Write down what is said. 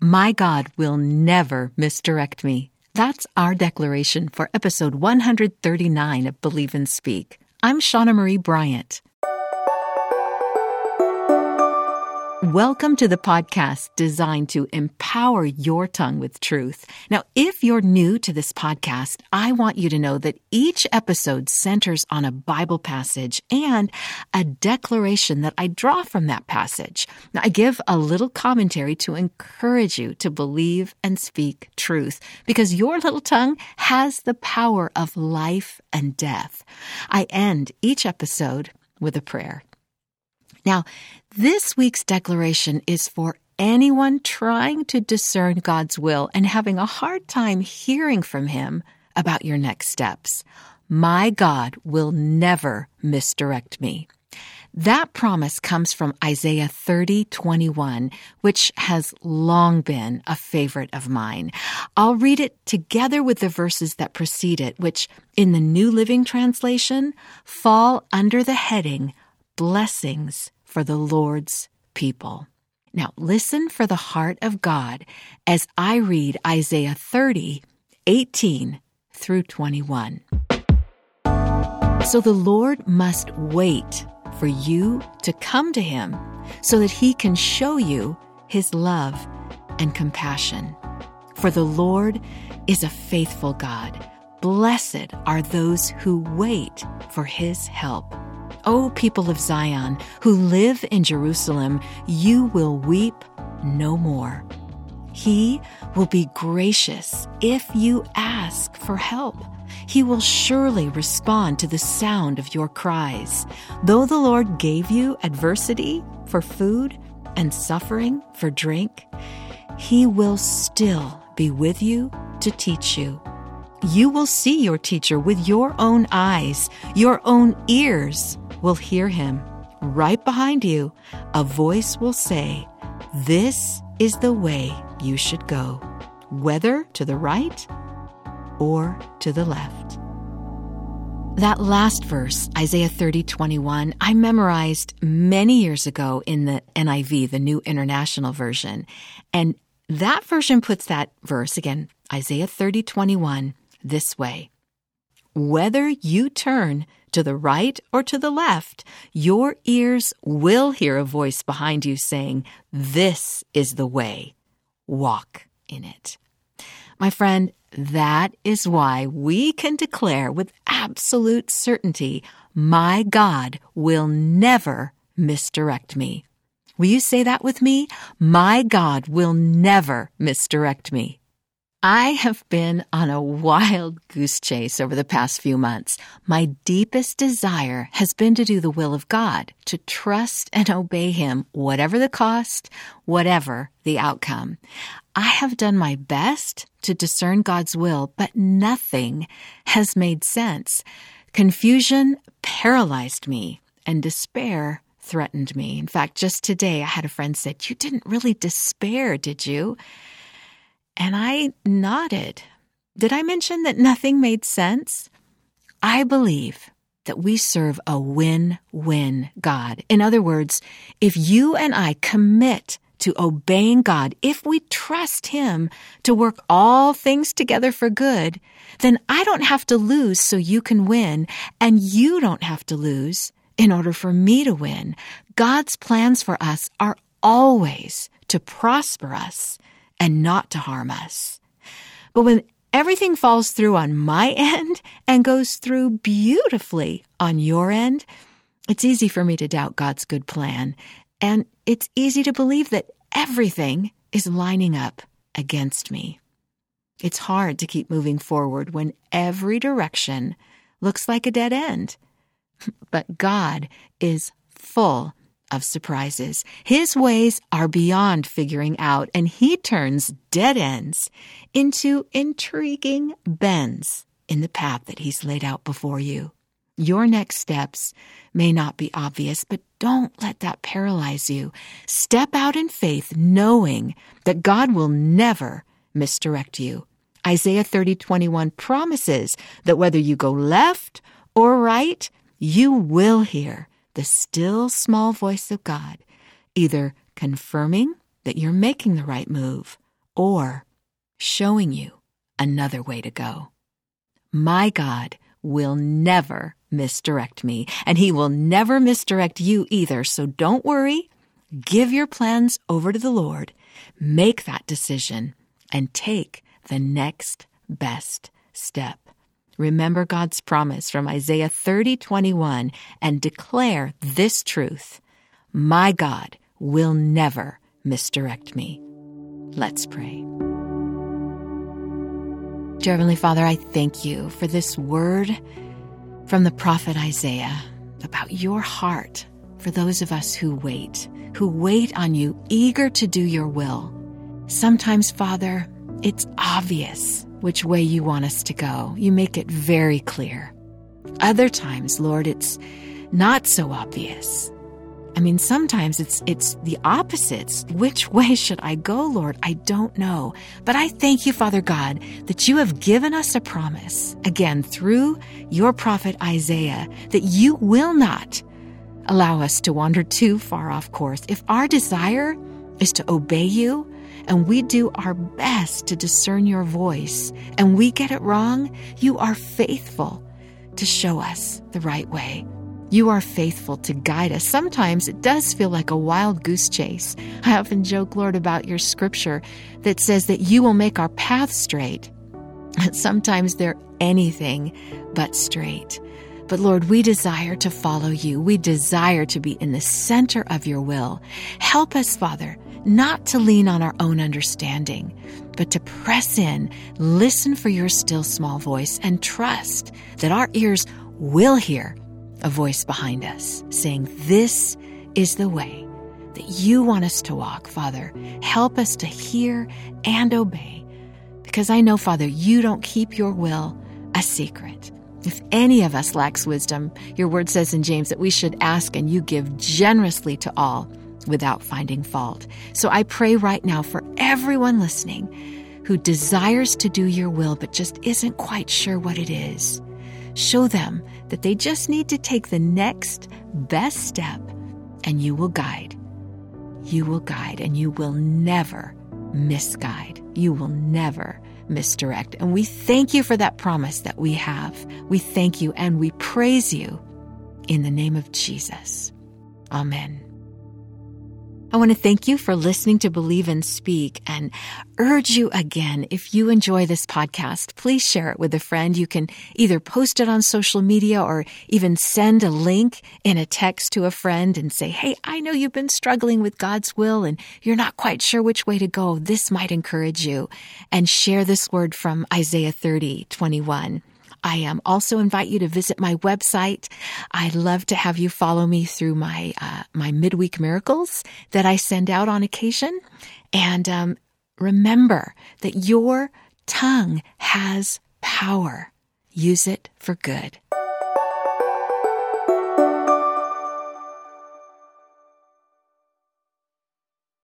My God will never misdirect me. That's our declaration for episode 139 of Believe and Speak. I'm Shauna Marie Bryant. Welcome to the podcast designed to empower your tongue with truth. Now, if you're new to this podcast, I want you to know that each episode centers on a Bible passage and a declaration that I draw from that passage. Now, I give a little commentary to encourage you to believe and speak truth because your little tongue has the power of life and death. I end each episode with a prayer. Now, this week's declaration is for anyone trying to discern God's will and having a hard time hearing from Him about your next steps. My God will never misdirect me. That promise comes from Isaiah 30, 21, which has long been a favorite of mine. I'll read it together with the verses that precede it, which in the New Living Translation fall under the heading Blessings for the Lord's people. Now, listen for the heart of God as I read Isaiah 30, 18 through 21. So the Lord must wait for you to come to him so that he can show you his love and compassion. For the Lord is a faithful God. Blessed are those who wait for his help. O people of Zion, who live in Jerusalem, you will weep no more. He will be gracious if you ask for help. He will surely respond to the sound of your cries. Though the Lord gave you adversity for food and suffering for drink, He will still be with you to teach you. You will see your teacher with your own eyes, your own ears will hear him. Right behind you, a voice will say, This is the way you should go, whether to the right or to the left. That last verse, Isaiah 30, 21, I memorized many years ago in the NIV, the New International Version. And that version puts that verse, again, Isaiah 30, 21, this way Whether you turn to the right or to the left, your ears will hear a voice behind you saying, This is the way. Walk in it. My friend, that is why we can declare with absolute certainty, My God will never misdirect me. Will you say that with me? My God will never misdirect me. I have been on a wild goose chase over the past few months. My deepest desire has been to do the will of God, to trust and obey Him, whatever the cost, whatever the outcome. I have done my best to discern God's will, but nothing has made sense. Confusion paralyzed me, and despair threatened me. In fact, just today I had a friend said, You didn't really despair, did you? And I nodded. Did I mention that nothing made sense? I believe that we serve a win win God. In other words, if you and I commit to obeying God, if we trust Him to work all things together for good, then I don't have to lose so you can win, and you don't have to lose in order for me to win. God's plans for us are always to prosper us and not to harm us. But when everything falls through on my end and goes through beautifully on your end, it's easy for me to doubt God's good plan. And it's easy to believe that everything is lining up against me. It's hard to keep moving forward when every direction looks like a dead end. But God is full of surprises. His ways are beyond figuring out, and he turns dead ends into intriguing bends in the path that he's laid out before you. Your next steps may not be obvious, but don't let that paralyze you. Step out in faith, knowing that God will never misdirect you. Isaiah 30, 21 promises that whether you go left or right, you will hear the still small voice of God, either confirming that you're making the right move or showing you another way to go. My God will never misdirect me, and He will never misdirect you either. So don't worry. Give your plans over to the Lord, make that decision, and take the next best step. Remember God's promise from Isaiah 30 21 and declare this truth My God will never misdirect me. Let's pray. Dear Heavenly Father, I thank you for this word from the prophet Isaiah about your heart for those of us who wait, who wait on you, eager to do your will. Sometimes, Father, it's obvious which way you want us to go. You make it very clear. Other times, Lord, it's not so obvious. I mean, sometimes it's it's the opposites. Which way should I go, Lord? I don't know. But I thank you, Father God, that you have given us a promise, again, through your prophet Isaiah, that you will not allow us to wander too far off course. If our desire is to obey you, and we do our best to discern your voice, and we get it wrong, you are faithful to show us the right way. You are faithful to guide us. Sometimes it does feel like a wild goose chase. I often joke, Lord, about your scripture that says that you will make our path straight. Sometimes they're anything but straight. But Lord, we desire to follow you. We desire to be in the center of your will. Help us, Father, not to lean on our own understanding, but to press in, listen for your still small voice, and trust that our ears will hear a voice behind us saying, This is the way that you want us to walk, Father. Help us to hear and obey. Because I know, Father, you don't keep your will a secret. If any of us lacks wisdom, your word says in James that we should ask and you give generously to all without finding fault. So I pray right now for everyone listening who desires to do your will but just isn't quite sure what it is. Show them that they just need to take the next best step, and you will guide. You will guide, and you will never misguide. You will never misdirect. And we thank you for that promise that we have. We thank you and we praise you in the name of Jesus. Amen. I want to thank you for listening to Believe and Speak and urge you again, if you enjoy this podcast, please share it with a friend. You can either post it on social media or even send a link in a text to a friend and say, Hey, I know you've been struggling with God's will and you're not quite sure which way to go. This might encourage you and share this word from Isaiah 30, 21. I um, also invite you to visit my website. I'd love to have you follow me through my uh, my midweek miracles that I send out on occasion. And um, remember that your tongue has power. Use it for good.